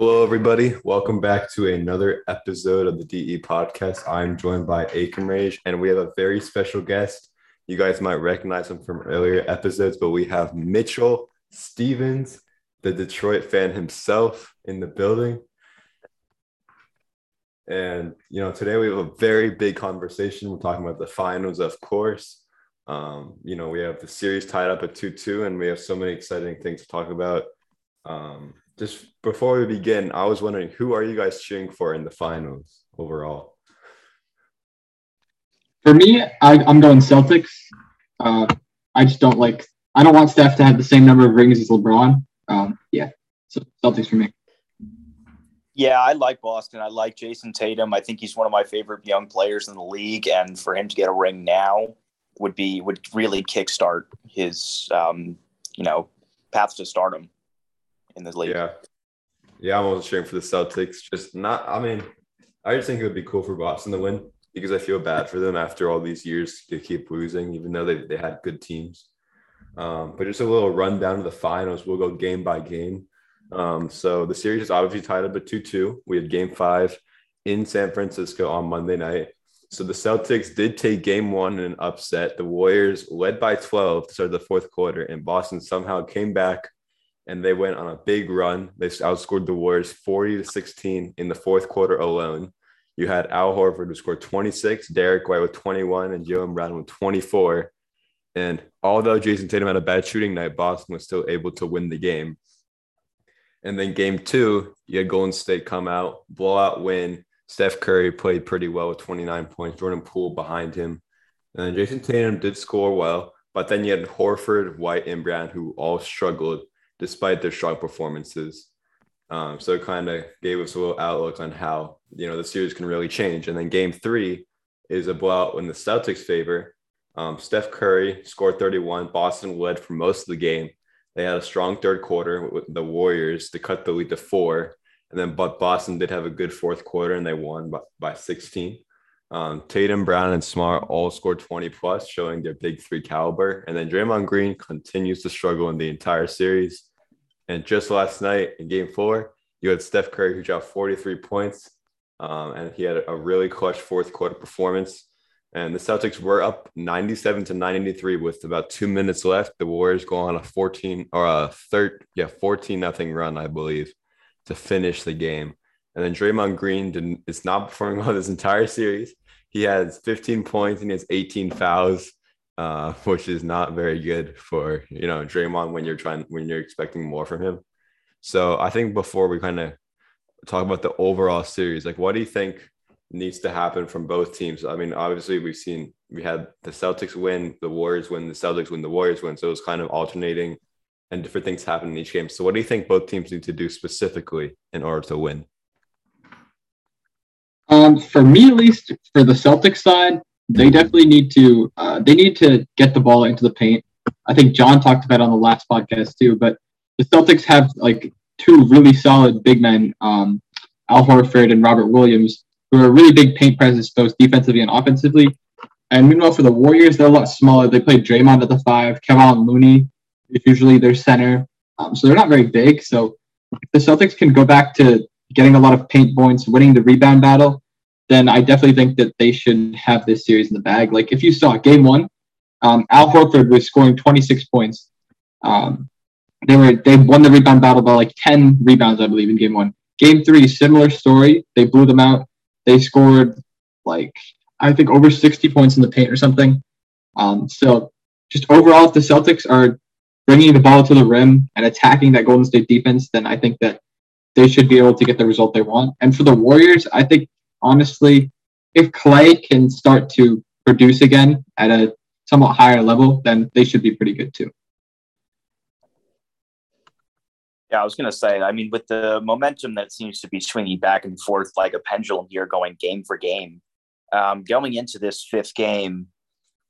Hello, everybody. Welcome back to another episode of the DE podcast. I'm joined by Ekamresh, and we have a very special guest. You guys might recognize him from earlier episodes, but we have Mitchell Stevens, the Detroit fan himself, in the building. And, you know, today we have a very big conversation. We're talking about the finals, of course. Um, you know, we have the series tied up at 2 2, and we have so many exciting things to talk about. Um, just before we begin, I was wondering who are you guys cheering for in the finals overall? For me, I, am going Celtics. Uh, I just don't like. I don't want Steph to have the same number of rings as LeBron. Um, yeah, so Celtics for me. Yeah, I like Boston. I like Jayson Tatum. I think he's one of my favorite young players in the league, and for him to get a ring now would be would really kickstart his um, you know path to stardom in league. Yeah. Yeah, I'm also cheering for the Celtics. Just not, I mean, I just think it would be cool for Boston to win because I feel bad for them after all these years to keep losing, even though they, they had good teams. Um, but just a little rundown of the finals. We'll go game by game. Um, so the series is obviously tied up at 2 2. We had game five in San Francisco on Monday night. So the Celtics did take game one in an upset. The Warriors led by 12 to start the fourth quarter, and Boston somehow came back and they went on a big run. They outscored the Warriors 40 to 16 in the fourth quarter alone. You had Al Horford who scored 26, Derrick White with 21, and Jaylen Brown with 24. And although Jayson Tatum had a bad shooting night, Boston was still able to win the game. And then game two, you had Golden State come out, blowout win. Steph Curry played pretty well with 29 points. Jordan Poole behind him. And then Jayson Tatum did score well, but then you had Horford, White, and Brown who all struggled despite their strong performances. Um, so it kind of gave us a little outlook on how you know the series can really change. And then Game Three is a blowout in the Celtics' favor. Um, Steph Curry scored 31. Boston led for most of the game. They had a strong third quarter with the Warriors to cut the lead to four. And then, but Boston did have a good fourth quarter and they won by, by 16. Um, Tatum, Brown, and Smart all scored 20 plus, showing their big three caliber. And then Draymond Green continues to struggle in the entire series. And just last night in game four, you had Steph Curry who dropped 43 points. Um, and he had a really clutch fourth quarter performance. And the Celtics were up 97 to 93 with about two minutes left. The Warriors go on a 14 or a third, yeah, 14 nothing run, I believe, to finish the game. And then Draymond Green didn't, is not performing well this entire series. He has 15 points and he has 18 fouls uh, which is not very good for you know Draymond when you're trying when you're expecting more from him. So I think before we kind of talk about the overall series, like what do you think needs to happen from both teams? I mean, obviously we've seen we had the Celtics win, the Warriors win, the Celtics win, the Warriors win. So it was kind of alternating and different things happen in each game. So what do you think both teams need to do specifically in order to win? Um, for me, at least, for the Celtics side, they definitely need to uh, they need to get the ball into the paint. I think John talked about on the last podcast too, but the Celtics have like two really solid big men, um, Al Horford and Robert Williams, who are really big paint presence both defensively and offensively. And meanwhile, for the Warriors, they're a lot smaller. They play Draymond at the five, Kevon Looney is usually their center, um, so they're not very big. So if the Celtics can go back to getting a lot of paint points, winning the rebound battle, then I definitely think that they should have this series in the bag. Like if you saw game one, um, Al Horford was scoring 26 points. Um, they were they won the rebound battle by like 10 rebounds, I believe, in game one. Game three, similar story. They blew them out. They scored like I think over 60 points in the paint or something. Um, so just overall, if the Celtics are bringing the ball to the rim and attacking that Golden State defense, then I think that they should be able to get the result they want. And for the Warriors, I think honestly, if Klay can start to produce again at a somewhat higher level, then they should be pretty good too. Yeah, I was going to say, I mean, with the momentum that seems to be swinging back and forth like a pendulum here, going game for game, um, going into this fifth game,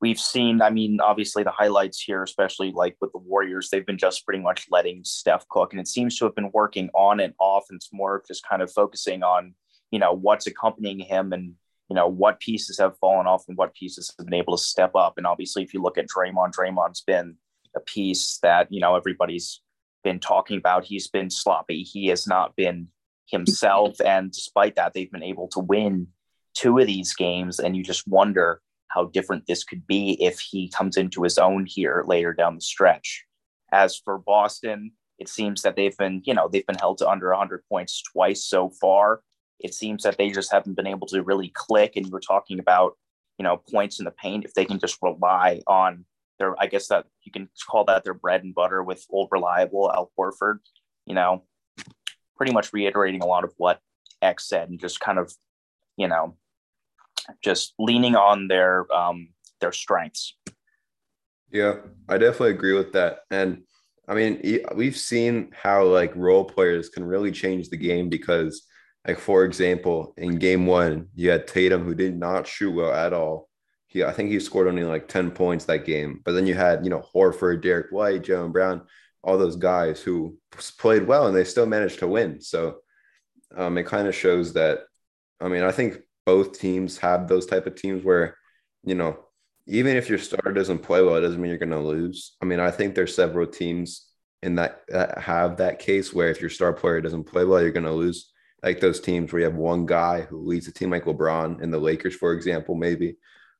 we've seen, I mean, obviously the highlights here, especially like with the Warriors, they've been just pretty much letting Steph cook, and it seems to have been working on and off. And it's more just kind of focusing on you know what's accompanying him and you know what pieces have fallen off and what pieces have been able to step up. And obviously, if you look at Draymond, Draymond's been a piece that you know everybody's been talking about. He's been sloppy. He has not been himself. And despite that, they've been able to win two of these games. And you just wonder how different this could be if he comes into his own here later down the stretch. As for Boston, it seems that they've been, you know, they've been held to under 100 points twice so far. It seems that they just haven't been able to really click. And you were talking about, you know, points in the paint. If they can just rely on their, I guess that you can call that their bread and butter with old reliable Al Horford, you know, pretty much reiterating a lot of what X said and just kind of, you know, just leaning on their um, their strengths. Yeah, I definitely agree with that. And I mean, we've seen how like role players can really change the game because, like for example, in game one, you had Tatum who did not shoot well at all. He, I think he scored only like ten points that game. But then you had you know Horford, Derrick White, Jaylen Brown, all those guys who played well and they still managed to win. So um, it kind of shows that. I mean, I think both teams have those type of teams where, you know, even if your starter doesn't play well, it doesn't mean you're going to lose. I mean, I think there's several teams in that, that have that case where if your star player doesn't play well, you're going to lose. Like those teams where you have one guy who leads a team like LeBron and the Lakers, for example, maybe.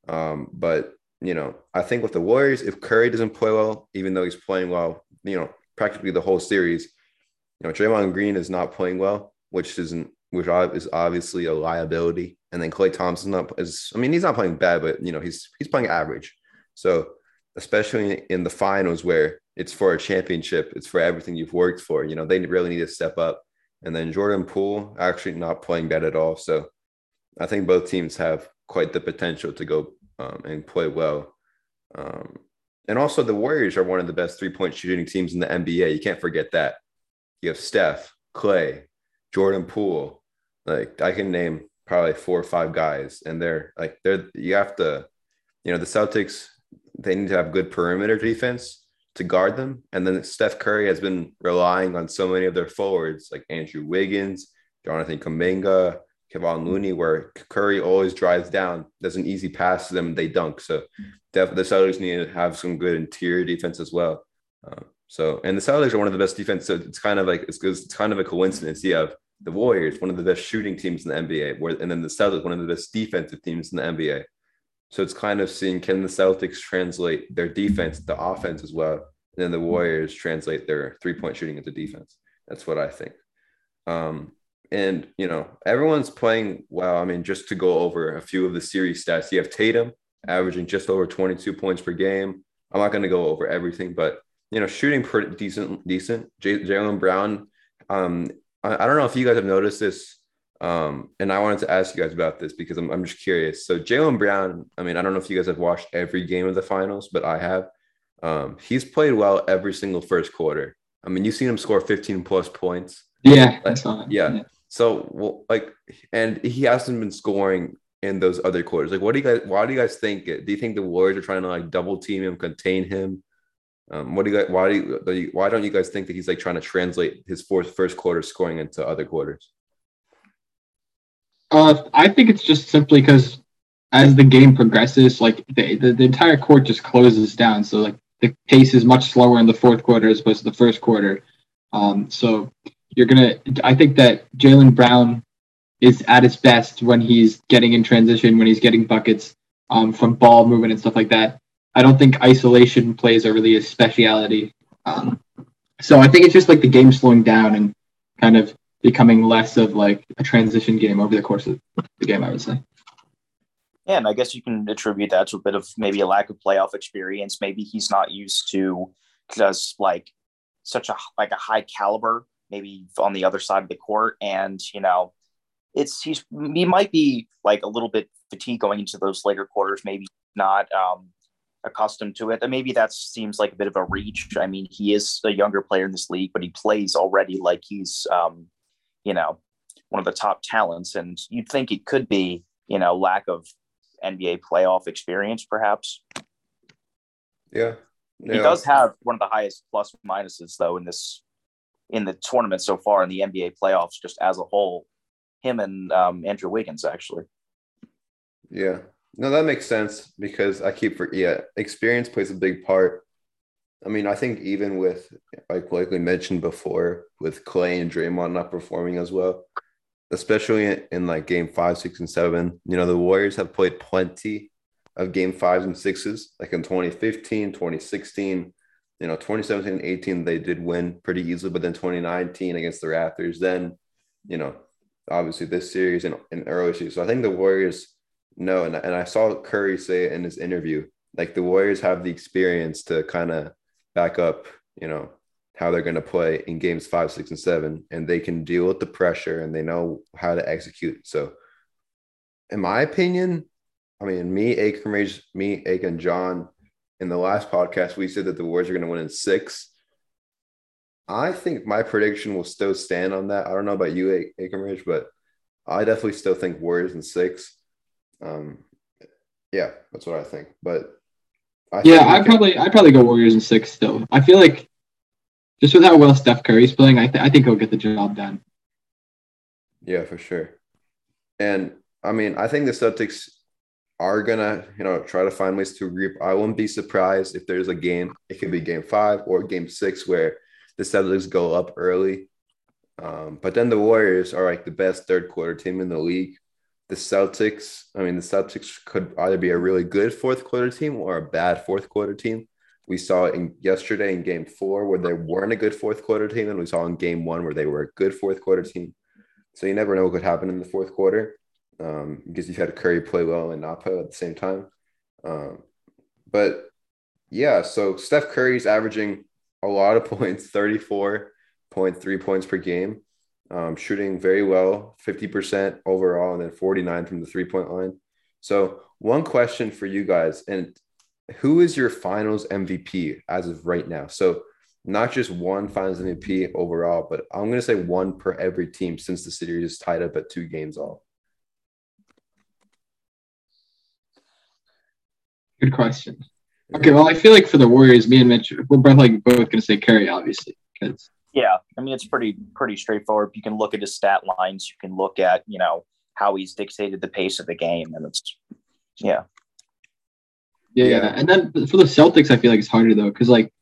Um, but you know, I think with the Warriors, if Curry doesn't play well, even though he's playing well, you know, practically the whole series, you know, Draymond Green is not playing well, which isn't which is obviously a liability. And then Klay Thompson is I mean he's not playing bad, but you know he's he's playing average. So especially in the finals where it's for a championship, it's for everything you've worked for. You know they really need to step up. And then Jordan Poole actually not playing bad at all. So I think both teams have quite the potential to go um, and play well. Um, and also the Warriors are one of the best three point shooting teams in the NBA. You can't forget that. You have Steph, Klay, Jordan Poole, like I can name probably four or five guys, and they're like they're you have to, you know, the Celtics they need to have good perimeter defense to guard them, and then Steph Curry has been relying on so many of their forwards like Andrew Wiggins, Jonathan Kuminga, Kevon Looney, where Curry always drives down, does an easy pass to them, and they dunk. So definitely the Celtics need to have some good interior defense as well. Uh, so, and the Celtics are one of the best defense. So it's kind of like it's, it's kind of a coincidence. You have the Warriors, one of the best shooting teams in the NBA, where, and then the Celtics, one of the best defensive teams in the NBA. So it's kind of seeing can the Celtics translate their defense to offense as well, and then the Warriors translate their three point shooting into defense. That's what I think. Um, and you know everyone's playing well. I mean, just to go over a few of the series stats, you have Tatum averaging just over 22 points per game. I'm not going to go over everything, but you know, shooting pretty decent, decent. J- Jaylen Brown. Um, I, I, don't know if you guys have noticed this. Um, and I wanted to ask you guys about this because I'm, I'm just curious. So Jaylen Brown, I mean, I don't know if you guys have watched every game of the finals, but I have. Um, he's played well every single first quarter. I mean, you've seen him score 15 plus points. Yeah, like, yeah. yeah. So, well, like, and he hasn't been scoring in those other quarters. Like, what do you guys? Why do you guys think? Do you think the Warriors are trying to like double team him, contain him? Um, what do you guys? Why do you? Why don't you guys think that he's like trying to translate his fourth first quarter scoring into other quarters? Uh, I think it's just simply because as the game progresses, like the, the, the entire court just closes down. So like the pace is much slower in the fourth quarter as opposed to the first quarter. Um, so you're gonna. I think that Jaylen Brown is at his best when he's getting in transition, when he's getting buckets um, from ball movement and stuff like that. I don't think isolation plays are really a speciality. Um, so I think it's just like the game slowing down and kind of becoming less of like a transition game over the course of the game, I would say. Yeah, and I guess you can attribute that to a bit of maybe a lack of playoff experience. Maybe he's not used to just like such a like a high caliber, maybe on the other side of the court, and you know, it's he's he might be like a little bit fatigued going into those later quarters. Maybe not um, accustomed to it. And maybe that seems like a bit of a reach. I mean, he is a younger player in this league, but he plays already like he's, um, you know, one of the top talents. And you'd think it could be, you know, lack of NBA playoff experience, perhaps. Yeah. yeah. He does have one of the highest plus minuses, though, in this in the tournament so far in the NBA playoffs, just as a whole. Him and um, Andrew Wiggins, actually. Yeah, no, that makes sense because I keep for yeah, experience plays a big part. I mean, I think even with like like we mentioned before, with Klay and Draymond not performing as well, especially in, in like game five, six, and seven, you know, the Warriors have played plenty of game fives and sixes, like in 2015, 2016, you know, 2017 and 18, they did win pretty easily, but then 2019 against the Raptors, then, you know, obviously this series and, and early season. So I think the Warriors know, and, and I saw Curry say in his interview, like the Warriors have the experience to kind of back up, you know, how they're going to play in games five, six, and seven, and they can deal with the pressure and they know how to execute. So, in my opinion, I mean, me, Aiken, me, Aiken, John, in the last podcast, we said that the Warriors are going to win in six. I think my prediction will still stand on that. I don't know about you, Aiken but I definitely still think Warriors in six. Um, yeah, that's what I think. But I yeah, I probably I probably go Warriors in six still. I feel like just with how well Steph Curry's playing, I th- I think he'll get the job done. Yeah, for sure. And I mean, I think the Celtics are gonna, you know, try to find ways to reap. I wouldn't be surprised if there's a game. It could be game five or game six where the Celtics go up early. Um, but then the Warriors are like the best third quarter team in the league. The Celtics, I mean, the Celtics could either be a really good fourth quarter team or a bad fourth quarter team. We saw in yesterday in game four where they weren't a good fourth quarter team, and we saw in game one where they were a good fourth quarter team. So you never know what could happen in the fourth quarter um, because you've had Curry play well and not play at the same time. Um, but yeah, so Steph Curry's averaging a lot of points 34.3 points per game, um, shooting very well, 50% overall, and then 49 from the three point line. So, one question for you guys, and who is your finals MVP as of right now? So, not just one finals MVP overall, but I'm going to say one per every team since the series is tied up at two games all. Good question. Okay, well, I feel like for the Warriors, me and Mitch, we're both like both going to say Curry, obviously, because yeah, I mean it's pretty pretty straightforward. You can look at his stat lines, you can look at you know how he's dictated the pace of the game, and it's yeah. Yeah, yeah. and then for the Celtics, I feel like it's harder though, because like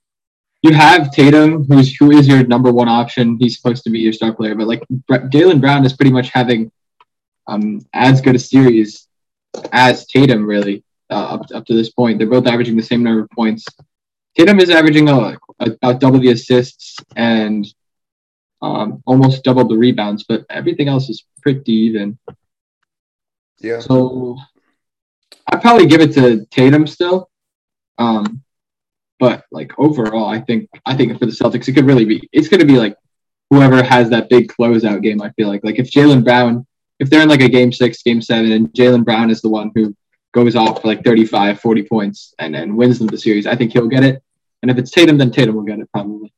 you have Tatum, who's who is your number one option. He's supposed to be your star player, but like Jaylen Brown is pretty much having um as good a series as Tatum, really uh, up, up to this point. They're both averaging the same number of points. Tatum is averaging uh, about double the assists and um, almost double the rebounds, but everything else is pretty even. Yeah. So I'd probably give it to Tatum still. Um, but like overall, I think I think for the Celtics, it could really be. It's going to be like whoever has that big closeout game. I feel like like if Jaylen Brown, if they're in like a game six, game seven, and Jaylen Brown is the one who goes off for like 35, 40 points and, and wins them the series, I think he'll get it. And if it's Tatum, then Tatum will get it probably.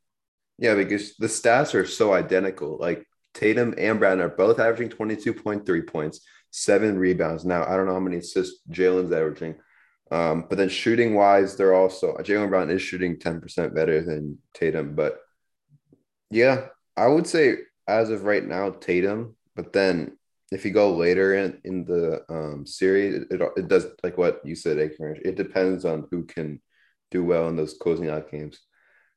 Yeah, because the stats are so identical. Like Tatum and Brown are both averaging 22.3 points, seven rebounds. Now, I don't know how many assists Jaylen's averaging. Um, but then shooting wise, they're also Jaylen Brown is shooting 10% better than Tatum. But yeah, I would say as of right now, Tatum. But then if you go later in, in the um, series, it, it does like what you said, It depends on who can do well in those closing out games.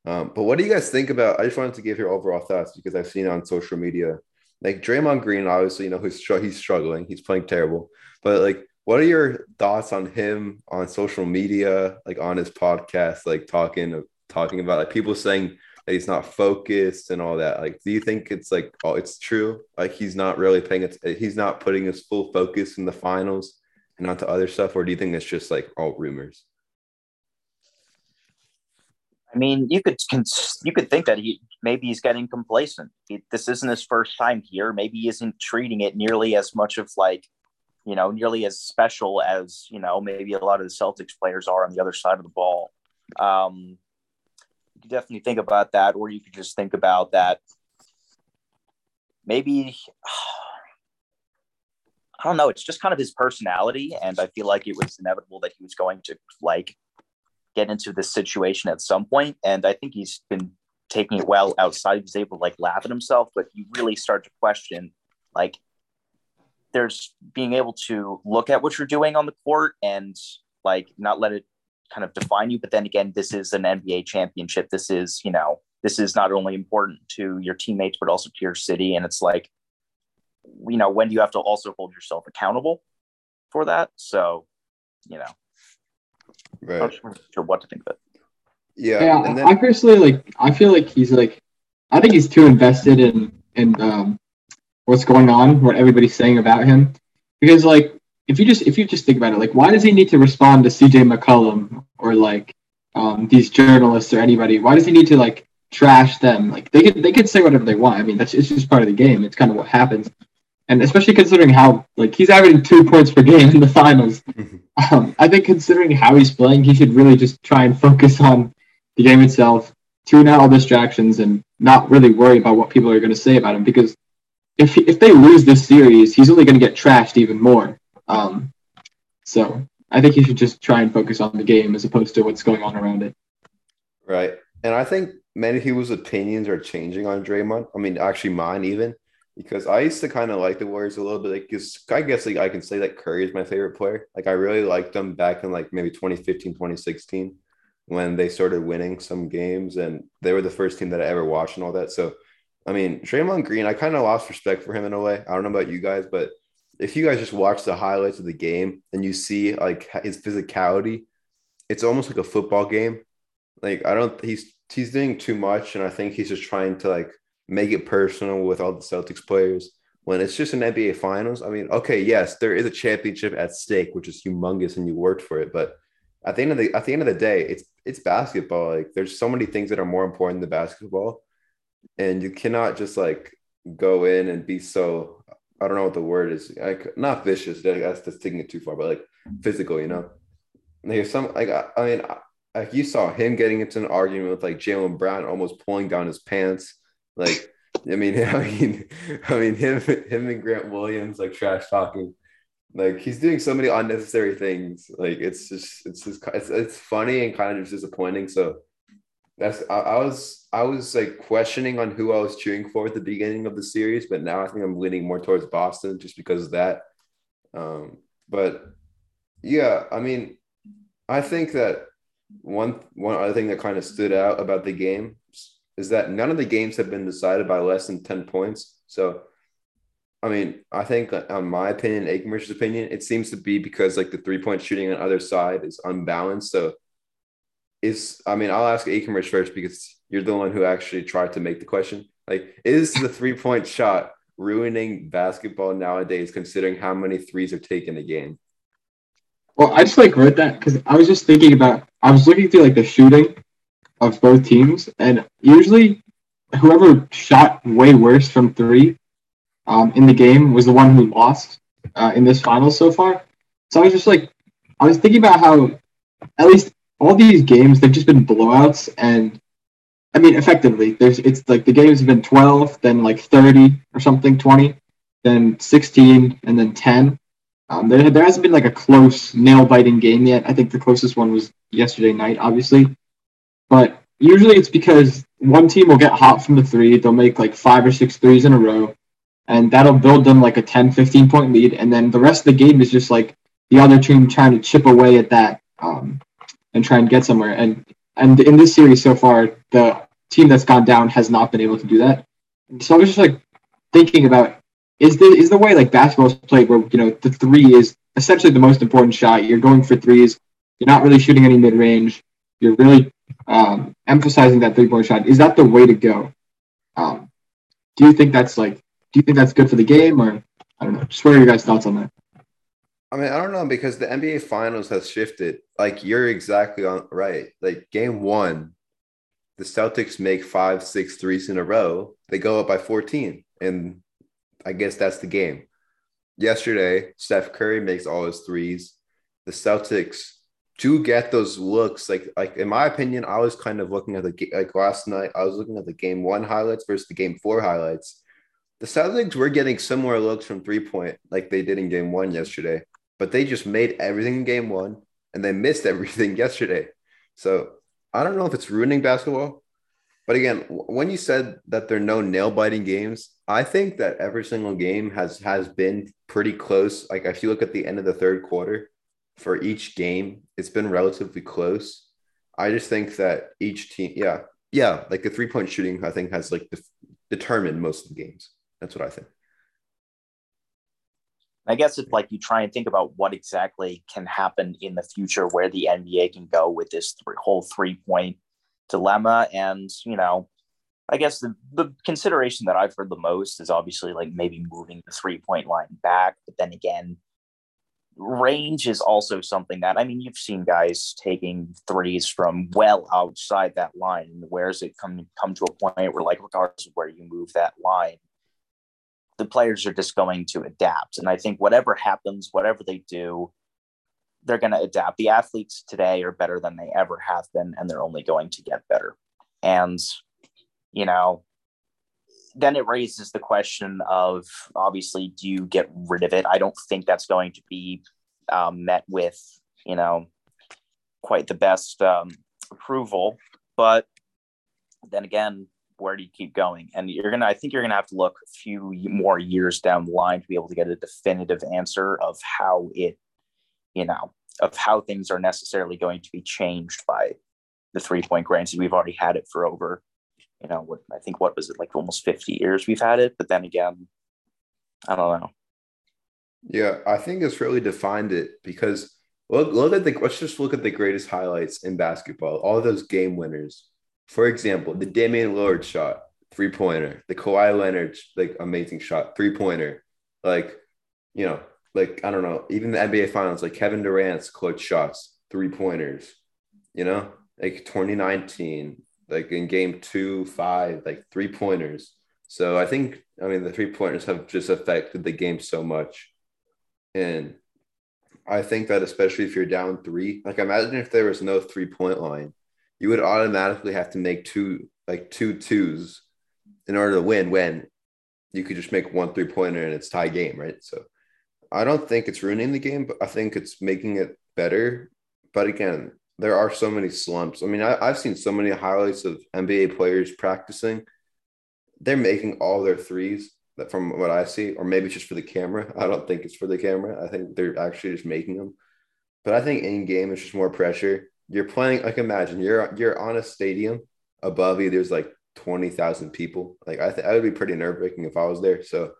Um, but what do you guys think about? I just wanted to give your overall thoughts because I've seen on social media, like Draymond Green, obviously, you know, he's, he's struggling, he's playing terrible. But like, what are your thoughts on him on social media, like on his podcast, like talking talking about like people saying that he's not focused and all that. Like, do you think it's like, oh, it's true? Like, he's not really paying it, he's not putting his full focus in the finals and not to other stuff, or do you think it's just like all rumors? I mean, you could you could think that he maybe he's getting complacent. He, this isn't his first time here. Maybe he isn't treating it nearly as much of like, you know, nearly as special as you know maybe a lot of the Celtics players are on the other side of the ball. Um, you could definitely think about that, or you could just think about that. Maybe I don't know. It's just kind of his personality, and I feel like it was inevitable that he was going to like get into this situation at some. And I think he's been taking it well outside. He's able to like laugh at himself, but you really start to question like there's being able to look at what you're doing on the court and like not let it kind of define you. But then again, this is an NBA championship. This is, you know, this is not only important to your teammates, but also to your city. And it's like, you know, when do you have to also hold yourself accountable for that? So, you know, Right. I'm not sure what to think of it. Yeah. Yeah, and I personally like. I feel like he's like. I think he's too invested in in um, what's going on, what everybody's saying about him, because like if you just if you just think about it, like why does he need to respond to C.J. McCollum or like um, these journalists or anybody? Why does he need to like trash them? Like they could they could say whatever they want. I mean that's it's just part of the game. It's kind of what happens, and especially considering how like he's averaging two points per game in the finals. Um, I think considering how he's playing, he should really just try and focus on the game itself, tune out all distractions, and not really worry about what people are going to say about him. Because if if they lose this series, he's only going to get trashed even more. Um, so I think he should just try and focus on the game as opposed to what's going on around it. Right. And I think many people's opinions are changing on Draymond. I mean, actually, mine even because I used to kind of like the Warriors a little bit. Like, 'cause I guess like I can say that Curry is my favorite player. Like, I really liked them back in like maybe 2015, 2016 when they started winning some games and they were the first team that I ever watched and all that. So, I mean, Draymond Green, I kind of lost respect for him in a way. I don't know about you guys, but if you guys just watch the highlights of the game and you see like his physicality, it's almost like a football game. Like I don't he's he's doing too much, and I think he's just trying to like make it personal with all the Celtics players. When it's just an NBA Finals, I mean, okay, yes, there is a championship at stake, which is humongous, and you worked for it. But at the end of the at the end of the day, it's it's basketball. Like there's so many things that are more important than basketball, and you cannot just like go in and be so I don't know what the word is. Like not vicious. That's that's taking it too far, but like physical, you know. There's some like I, I mean, like you saw him getting into an argument with like Jaylen Brown, almost pulling down his pants. Like I mean, I mean, I mean him him and Grant Williams like trash talking. Like he's doing so many unnecessary things. Like it's just it's just it's, it's funny and kind of just disappointing. So that's I, I was I was like questioning on who I was cheering for at the beginning of the series, but now I think I'm leaning more towards Boston just because of that. Um, but yeah, I mean, I think that one one other thing that kind of stood out about the game is that none of the games have been decided by less than 10 points. So I mean, I think on my opinion, Aikmer's opinion, it seems to be because like the three point shooting on the other side is unbalanced. So is I mean, I'll ask Aikmer first because you're the one who actually tried to make the question. Like, is the three point shot ruining basketball nowadays, considering how many threes are taken a game? Well, I just like wrote that because I was just thinking about. I was looking through like the shooting of both teams, and usually, whoever shot way worse from three um, in the game was the one who lost uh, in this final so far. So I was just like, I was thinking about how, at least all these games they've just been blowouts, and I mean, effectively, there's it's like the games have been twelve, then like thirty or something, twenty, then sixteen, and then ten. Um, there, there hasn't been like a close nail biting game yet. I think the closest one was yesterday night, obviously. But usually it's because one team will get hot from the three. They'll make like five or six threes in a row, and that'll build them like a 10, 15 point lead. And then the rest of the game is just like the other team trying to chip away at that um, and try and get somewhere. And and in this series so far, the team that's gone down has not been able to do that. So I was just like thinking about is the is the way like basketball is played where you know the three is essentially the most important shot. You're going for threes. You're not really shooting any mid range. You're really um, emphasizing that three point shot. Is that the way to go? Um, do you think that's like? Do you think that's good for the game, or I don't know? Just what are your guys' thoughts on that? I mean, I don't know because the NBA Finals has shifted. Like you're exactly on right. Like game one, the Celtics make five, six threes in a row. They go up by 14, and I guess that's the game. Yesterday, Steph Curry makes all his threes. The Celtics do get those looks. Like, like in my opinion, I was kind of looking at the like last night. I was looking at the game one highlights versus the game four highlights. The Celtics were getting similar looks from three point, like they did in game one yesterday, but they just made everything in game one and they missed everything yesterday. So I don't know if it's ruining basketball. But again, when you said that there are no nail biting games, I think that every single game has has been pretty close. Like if you look at the end of the third quarter, for each game, it's been relatively close. I just think that each team, yeah, yeah, like the three point shooting, I think has like def- determined most of the games. That's what I think. I guess if like you try and think about what exactly can happen in the future, where the NBA can go with this th- whole three point dilemma, and you know, I guess the, the consideration that I've heard the most is obviously like maybe moving the three point line back, but then again, range is also something that I mean you've seen guys taking threes from well outside that line. And where's it come come to a point where like regardless of where you move that line, the players are just going to adapt. And I think whatever happens, whatever they do, they're going to adapt. The athletes today are better than they ever have been, and they're only going to get better. And, you know, then it raises the question of obviously, do you get rid of it? I don't think that's going to be um, met with, you know, quite the best um, approval. But then again, where do you keep going? And you're gonna, I think you're gonna have to look a few more years down the line to be able to get a definitive answer of how it, you know, of how things are necessarily going to be changed by the three point Granted, we've already had it for over, you know, what I think what was it like almost 50 years we've had it, but then again, I don't know. Yeah, I think it's really defined it because look, look at the let's just look at the greatest highlights in basketball. All those game winners for example, the Damian Lillard shot, three pointer, the Kawhi Leonard, like amazing shot, three pointer, like, you know, like, I don't know, even the NBA finals, like Kevin Durant's clutch shots, three pointers, you know, like 2019, like in game two, five, like three pointers. So I think, I mean, the three pointers have just affected the game so much. And I think that especially if you're down three, like imagine if there was no three point line you would automatically have to make two like two twos in order to win when you could just make one three pointer and it's tie game, right? So I don't think it's ruining the game, but I think it's making it better. But again, there are so many slumps. I mean, I, have seen so many highlights of NBA players practicing. They're making all their threes that from what I see, or maybe it's just for the camera. I don't think it's for the camera. I think they're actually just making them. But I think in game it's just more pressure you're playing like imagine you're you're on a stadium above you there's like 20,000 people like I think I would be pretty nerve-wracking if I was there so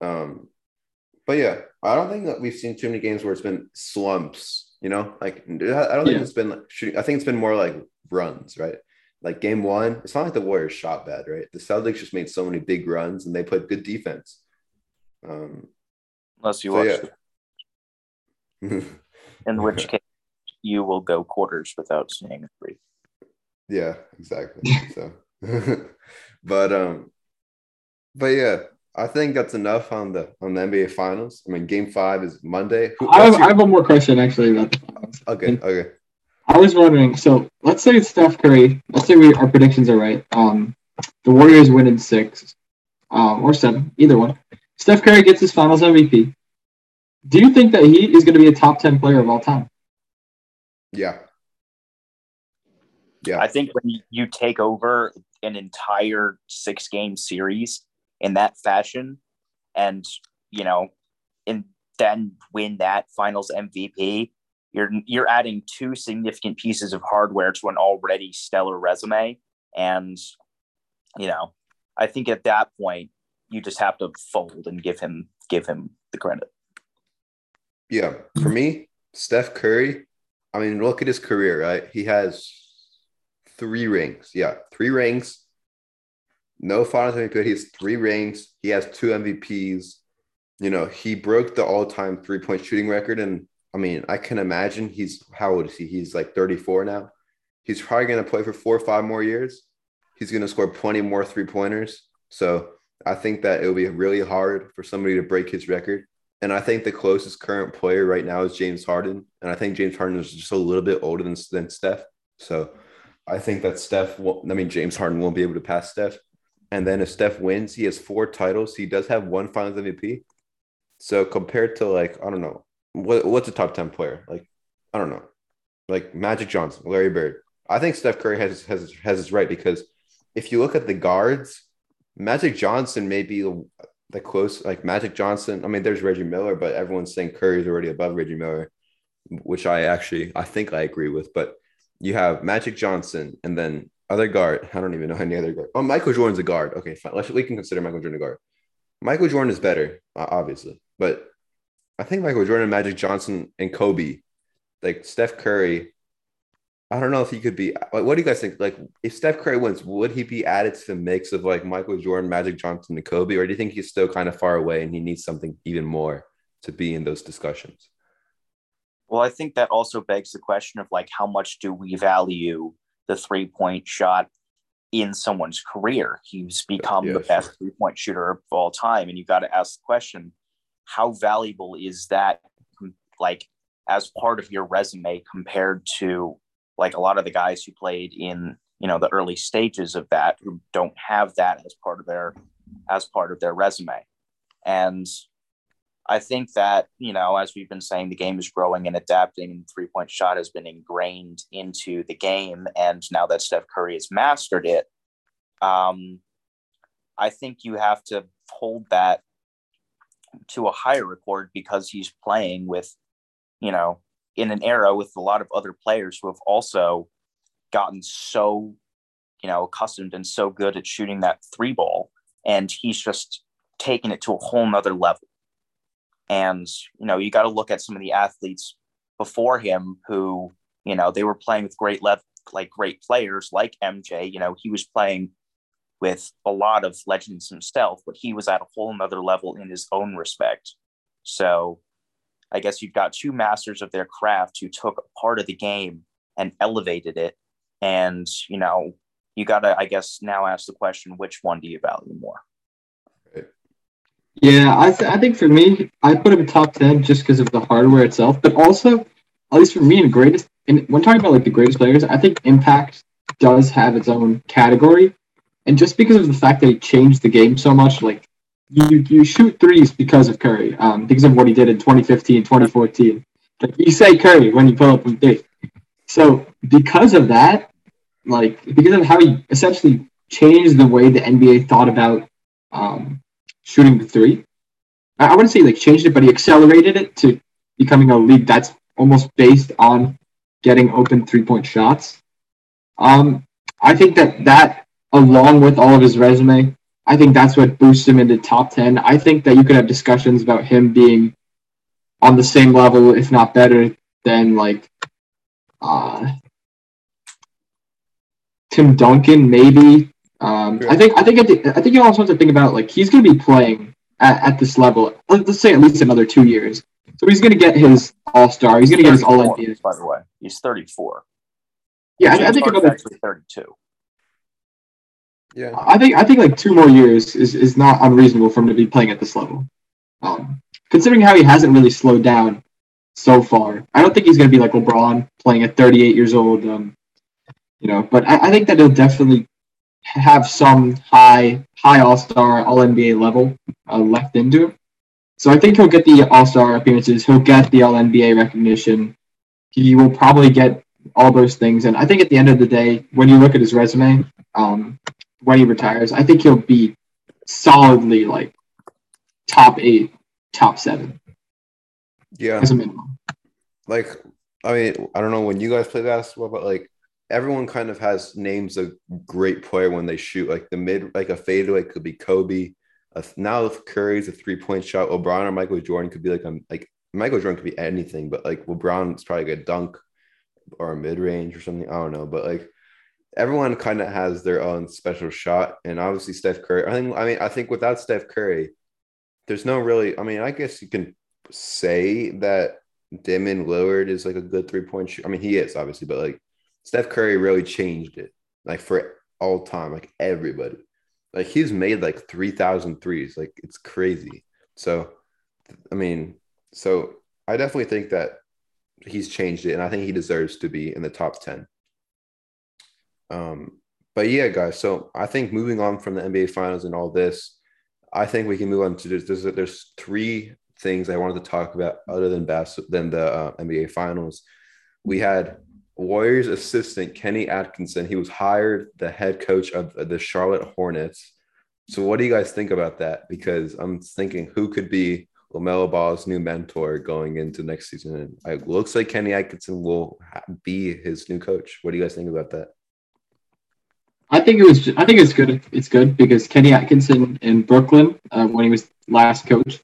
um but yeah I don't think that we've seen too many games where it's been slumps you know like I don't think yeah. it's been like shooting I think it's been more like runs right like game one it's not like the Warriors shot bad right the Celtics just made so many big runs and they played good defense um unless you so watch yeah. in which case you will go quarters without seeing a three. Yeah, exactly. so, but um, but yeah, I think that's enough on the on the NBA Finals. I mean, Game Five is Monday. Who, I, have, your... I have one more question actually about the finals. Okay, and okay. I was wondering. So let's say it's Steph Curry. Let's say we our predictions are right. Um, the Warriors win in six, um, or seven, either one. Steph Curry gets his Finals MVP. Do you think that he is going to be a top ten player of all time? Yeah. Yeah. I think when you take over an entire six game series in that fashion and, you know, and then win that finals MVP, you're you're adding two significant pieces of hardware to an already stellar resume. And, you know, I think at that point you just have to fold and give him give him the credit. Yeah. For me, Steph Curry I mean, look at his career, right? He has three rings. Yeah, three rings. No finals MVP. He has three rings. He has two MVPs. You know, he broke the all-time three-point shooting record. And I mean, I can imagine he's how old is he? He's like 34 now. He's probably gonna play for four or five more years. He's gonna score plenty more three-pointers. So I think that it'll be really hard for somebody to break his record. And I think the closest current player right now is James Harden. And I think James Harden is just a little bit older than, than Steph. So I think that Steph, will, I mean, James Harden won't be able to pass Steph. And then if Steph wins, he has four titles. He does have one finals MVP. So compared to like, I don't know, what, what's a top 10 player? Like, I don't know, like Magic Johnson, Larry Bird. I think Steph Curry has, has, has his right because if you look at the guards, Magic Johnson may be the close like Magic Johnson. I mean, there's Reggie Miller, but everyone's saying Curry's already above Reggie Miller. which I actually I think I agree with, but you have Magic Johnson and then other guard. I don't even know any other guard. Oh, Michael Jordan's a guard. Okay, fine. Let's, we can consider Michael Jordan a guard. Michael Jordan is better, obviously, but I think Michael Jordan, Magic Johnson, and Kobe, like Steph Curry. I don't know if he could be. Uh, like, what do you guys think? Like, if Steph Curry wins, would he be added to the mix of like Michael Jordan, Magic Johnson, and Kobe, or do you think he's still kind of far away and he needs something even more to be in those discussions? Well, I think that also begs the question of like how much do we value the three point shot in someone's career? He's become yeah, the best sure. three point shooter of all time, and you've got to ask the question: How valuable is that, like as part of your resume compared to like a lot of the guys who played in you know the early stages of that who don't have that as part of their as part of their resume and I think that, you know, as we've been saying, the game is growing and adapting, and three point shot has been ingrained into the game. And now that Steph Curry has mastered it, um, I think you have to hold that to a higher record because he's playing with, you know, in an era with a lot of other players who have also gotten so, you know, accustomed and so good at shooting that three ball. And he's just taken it to a whole nother level and, you know, you got to look at some of the athletes before him who, you know, they were playing with great level, like great players like MJ. You know, he was playing with a lot of legends himself, but he was at a whole nother level in his own respect. So I guess you've got two masters of their craft who took a part of the game and elevated it. And, you know, you got to, I guess, now ask the question which one do you value more? Yeah, I, th- I think for me, I put him top 10 just because of the hardware itself, but also, at least for me, in greatest, and when talking about like the greatest players, I think Impact does have its own category. And just because of the fact that he changed the game so much, like you, you shoot threes because of Curry, um, because of what he did in 2015, 2014. Like you say Curry when you pull up from three. So because of that, like because of how he essentially changed the way the NBA thought about um, shooting the three. I, I wouldn't say like changed it, but he accelerated it to becoming a league that's almost based on getting open three point shots. Um, I think that that, along with all of his resume, I think that's what boosts him into top 10. I think that you could have discussions about him being on the same level, if not better, than like uh, Tim Duncan, maybe. Um, I think I think I think you also have to think about like he's going to be playing at, at this level. Let's say at least another two years. So he's going to get his All Star. He's going to get his All NBA. By the way, he's thirty four. Yeah, I, I, think about actually thirty two. Yeah, I think I think like two more years is, is not unreasonable for him to be playing at this level. Um, considering how he hasn't really slowed down so far, I don't think he's going to be like LeBron playing at 38 years old. Um, you know, but I, I think that he'll definitely have some high high All Star All NBA level uh, left into him. So I think he'll get the All Star appearances. He'll get the All NBA recognition. He will probably get all those things. And I think at the end of the day, when you look at his resume, um, when he retires, I think he'll be solidly like top eight, top seven. Yeah. As a minimum. Like, I mean, I don't know when you guys play basketball, but like everyone kind of has names of great player when they shoot. Like the mid, like a fadeaway could be Kobe. Uh, now if Curry's a three point shot, LeBron or Michael Jordan could be like a like Michael Jordan could be anything, but like LeBron's probably like a dunk or a mid range or something. I don't know, but like everyone kind of has their own special shot, and obviously Steph Curry. I think I mean I think without Steph Curry, there's no really. I mean I guess you can say that Damian Lillard is like a good three point shoot. I mean he is obviously, but like Steph Curry really changed it, like for all time, like everybody. Like he's made like 3,000 threes. Like it's crazy. So, I mean, so I definitely think that he's changed it, and I think he deserves to be in the top 10. Um, but yeah, guys. So I think moving on from the NBA Finals and all this, I think we can move on to there's there's, there's three things I wanted to talk about other than bas- than the uh, NBA Finals. We had Warriors assistant Kenny Atkinson. He was hired the head coach of the Charlotte Hornets. So, what do you guys think about that? Because I'm thinking who could be LaMelo Ball's new mentor going into next season. And it looks like Kenny Atkinson will be his new coach. What do you guys think about that? I think it was. I think it's good. It's good because Kenny Atkinson in Brooklyn, uh, when he was last coach,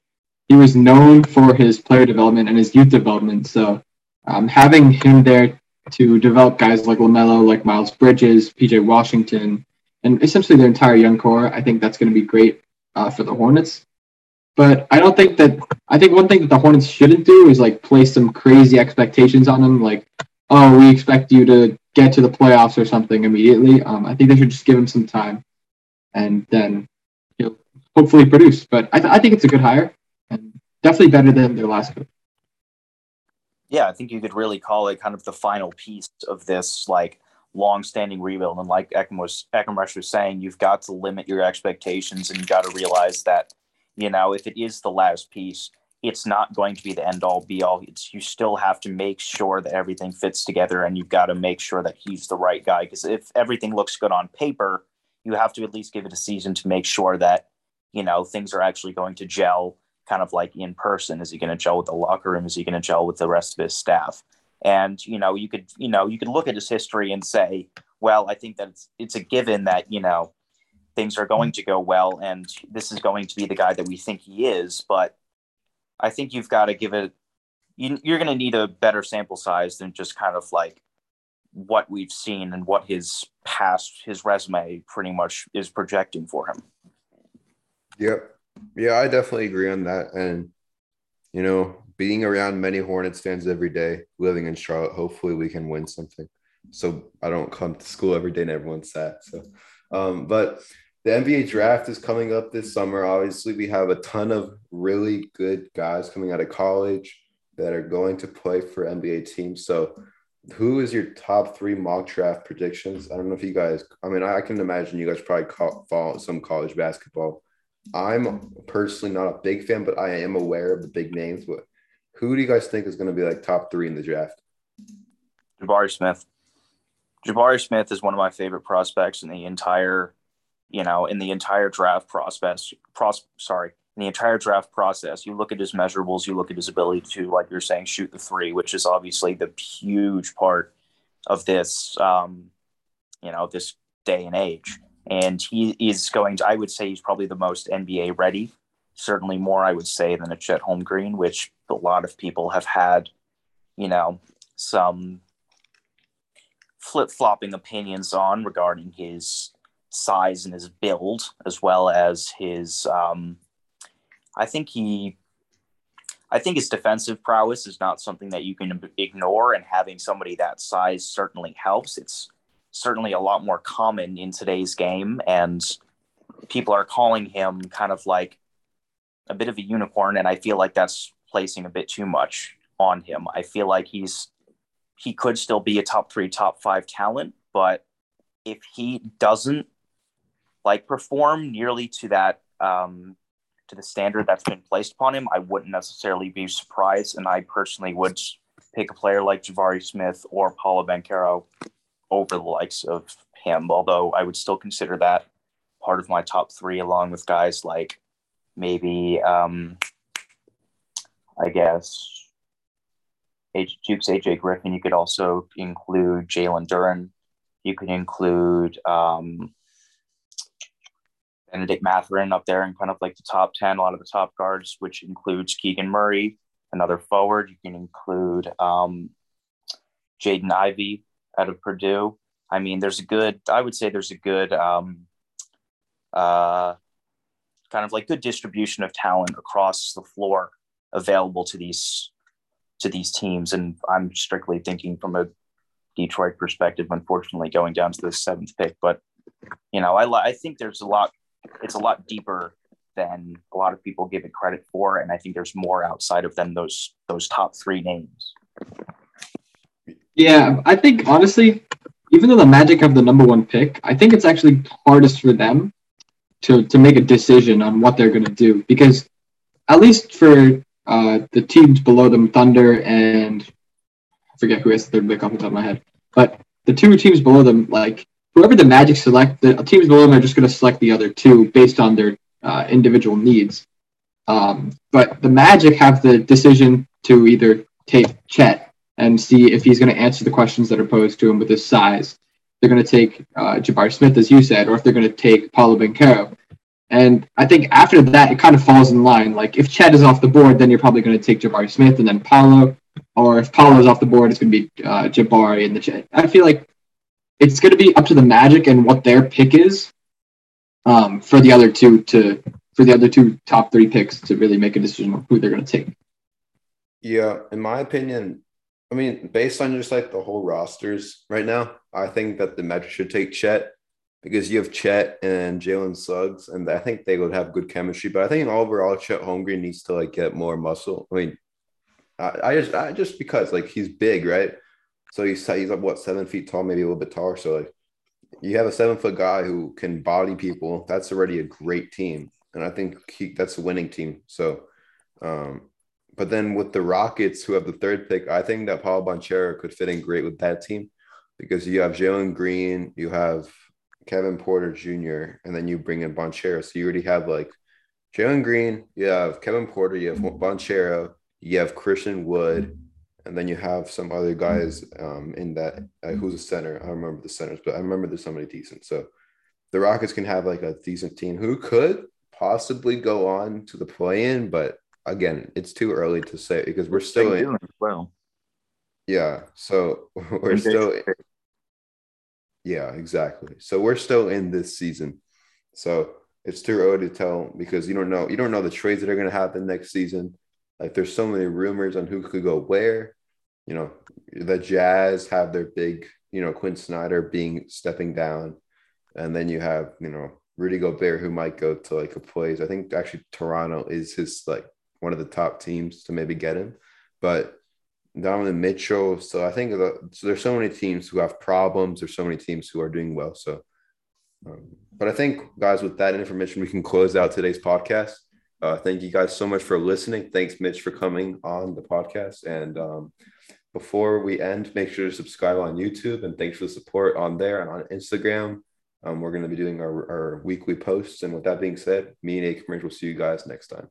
he was known for his player development and his youth development. So um, having him there to develop guys like LaMelo, like Miles Bridges, PJ Washington, and essentially their entire young core, I think that's going to be great uh, for the Hornets. But I don't think that. I think one thing that the Hornets shouldn't do is like place some crazy expectations on them, like, oh, we expect you to get to the playoffs or something immediately. Um, I think they should just give him some time, and then he'll hopefully produce. But I, th- I think it's a good hire, and definitely better than their last coach. Yeah, I think you could really call it kind of the final piece of this like long-standing rebuild. And like Ekim was was saying, you've got to limit your expectations, and you've got to realize that you know if it is the last piece, it's not going to be the end all be all. It's you still have to make sure that everything fits together, and you've got to make sure that he's the right guy. Because if everything looks good on paper, you have to at least give it a season to make sure that you know things are actually going to gel, kind of like in person. Is he going to gel with the locker room? Is he going to gel with the rest of his staff? And you know, you could you know you could look at his history and say, well, I think that it's, it's a given that you know things are going to go well, and this is going to be the guy that we think he is, but I think you've got to give it. You, you're going to need a better sample size than just kind of like what we've seen and what his past, his resume, pretty much is projecting for him. Yep. Yeah, I definitely agree on that. And you know, being around many Hornets fans every day, living in Charlotte, hopefully we can win something. So I don't come to school every day and everyone's sad. So, um, but the NBA draft is coming up this summer. Obviously, we have a ton of really good guys coming out of college that are going to play for NBA teams. So, who is your top three mock draft predictions? I don't know if you guys, I mean, I can imagine you guys probably call, follow some college basketball. I'm personally not a big fan, but I am aware of the big names. But who do you guys think is going to be like top three in the draft? Jabari Smith. Jabari Smith is one of my favorite prospects in the entire you know, in the entire draft process, pros, sorry, in the entire draft process, you look at his measurables, you look at his ability to, like you're saying, shoot the three, which is obviously the huge part of this, um, you know, this day and age. And he is going to, I would say, he's probably the most NBA ready. Certainly more, I would say, than a Chet Holmgren, which a lot of people have had, you know, some flip flopping opinions on regarding his size and his build, as well as his. Um, I think he. I think his defensive prowess is not something that you can ignore, and having somebody that size certainly helps. It's certainly a lot more common in today's game, and people are calling him kind of like a bit of a unicorn, and I feel like that's placing a bit too much on him. I feel like he's he could still be a top three, top five talent, but if he doesn't like perform nearly to that um, to the standard that's been placed upon him, I wouldn't necessarily be surprised. And I personally would pick a player like Jabari Smith or Paolo Banchero over the likes of him. Although I would still consider that part of my top three, along with guys like maybe um, I guess H- Duke's AJ Griffin. You could also include Jalen Duren. You could include um, Bennedict Mathurin up there in kind of like the top 10, a lot of the top guards, which includes Keegan Murray, another forward. You can include um, Jaden Ivey out of Purdue. I mean, there's a good, I would say there's a good, um, uh, kind of like good distribution of talent across the floor available to these to these teams. And I'm strictly thinking from a Detroit perspective, unfortunately, going down to the seventh pick. But you know, I I think there's a lot it's a lot deeper than a lot of people give it credit for, and I think there's more outside of them those those top three names. Yeah, I think honestly, even though the Magic have the number one pick, I think it's actually hardest for them to to make a decision on what they're going to do because at least for uh, the teams below them, Thunder and I forget who has the third pick off the top of my head, but the two teams below them, like whoever the Magic select, the teams below them are just going to select the other two based on their uh, individual needs. Um, but the Magic have the decision to either take Chet and see if he's going to answer the questions that are posed to him with his size. They're going to take uh, Jabari Smith, as you said, or if they're going to take Paolo Banchero. And I think after that, it kind of falls in line. Like if Chet is off the board, then you're probably going to take Jabari Smith and then Paolo. Or if Paolo's off the board, it's going to be uh, Jabari and the Chet. I feel like it's going to be up to the Magic and what their pick is um, for the other two to for the other two top three picks to really make a decision on who they're going to take. Yeah, in my opinion, I mean, based on just like the whole rosters right now, I think that the Magic should take Chet because you have Chet and Jalen Suggs, and I think they would have good chemistry. But I think overall, Chet Holmgren needs to like get more muscle. I mean, I, I just I just because like he's big, right? So he's he's like what seven feet tall, maybe a little bit taller. So like you have a seven foot guy who can body people. That's already a great team, and I think he, that's a winning team. So, um, but then with the Rockets, who have the third pick, I think that Paul Banchero could fit in great with that team because you have Jalen Green, you have Kevin Porter Jr., and then you bring in Banchero. So you already have like Jalen Green, you have Kevin Porter, you have Banchero, you have Christian Wood, and then you have some other guys um, in that. Uh, who's a center? I don't remember the centers, but I remember there's somebody decent. So the Rockets can have like a decent team who could possibly go on to the play-in, but again, it's too early to say because we're still in. Well, Yeah, so we're still. Yeah, exactly. So we're still in this season. So it's too early to tell because you don't know you don't know the trades that are going to happen next season. Like there's so many rumors on who could go where. You know, the Jazz have their big, you know, Quin Snyder being stepping down, and then you have you know Rudy Gobert who might go to like a place. I think actually Toronto is his like one of the top teams to maybe get him, but Donovan Mitchell. So I think the, so there's so many teams who have problems. There's so many teams who are doing well. So, um, but I think guys, with that information, we can close out today's podcast. Uh, thank you guys so much for listening. Thanks, Mitch, for coming on the podcast. And um, before we end, make sure to subscribe on YouTube and thanks for the support on there and on Instagram. Um, we're going to be doing our, our weekly posts. And with that being said, me and Ekamresh will see you guys next time.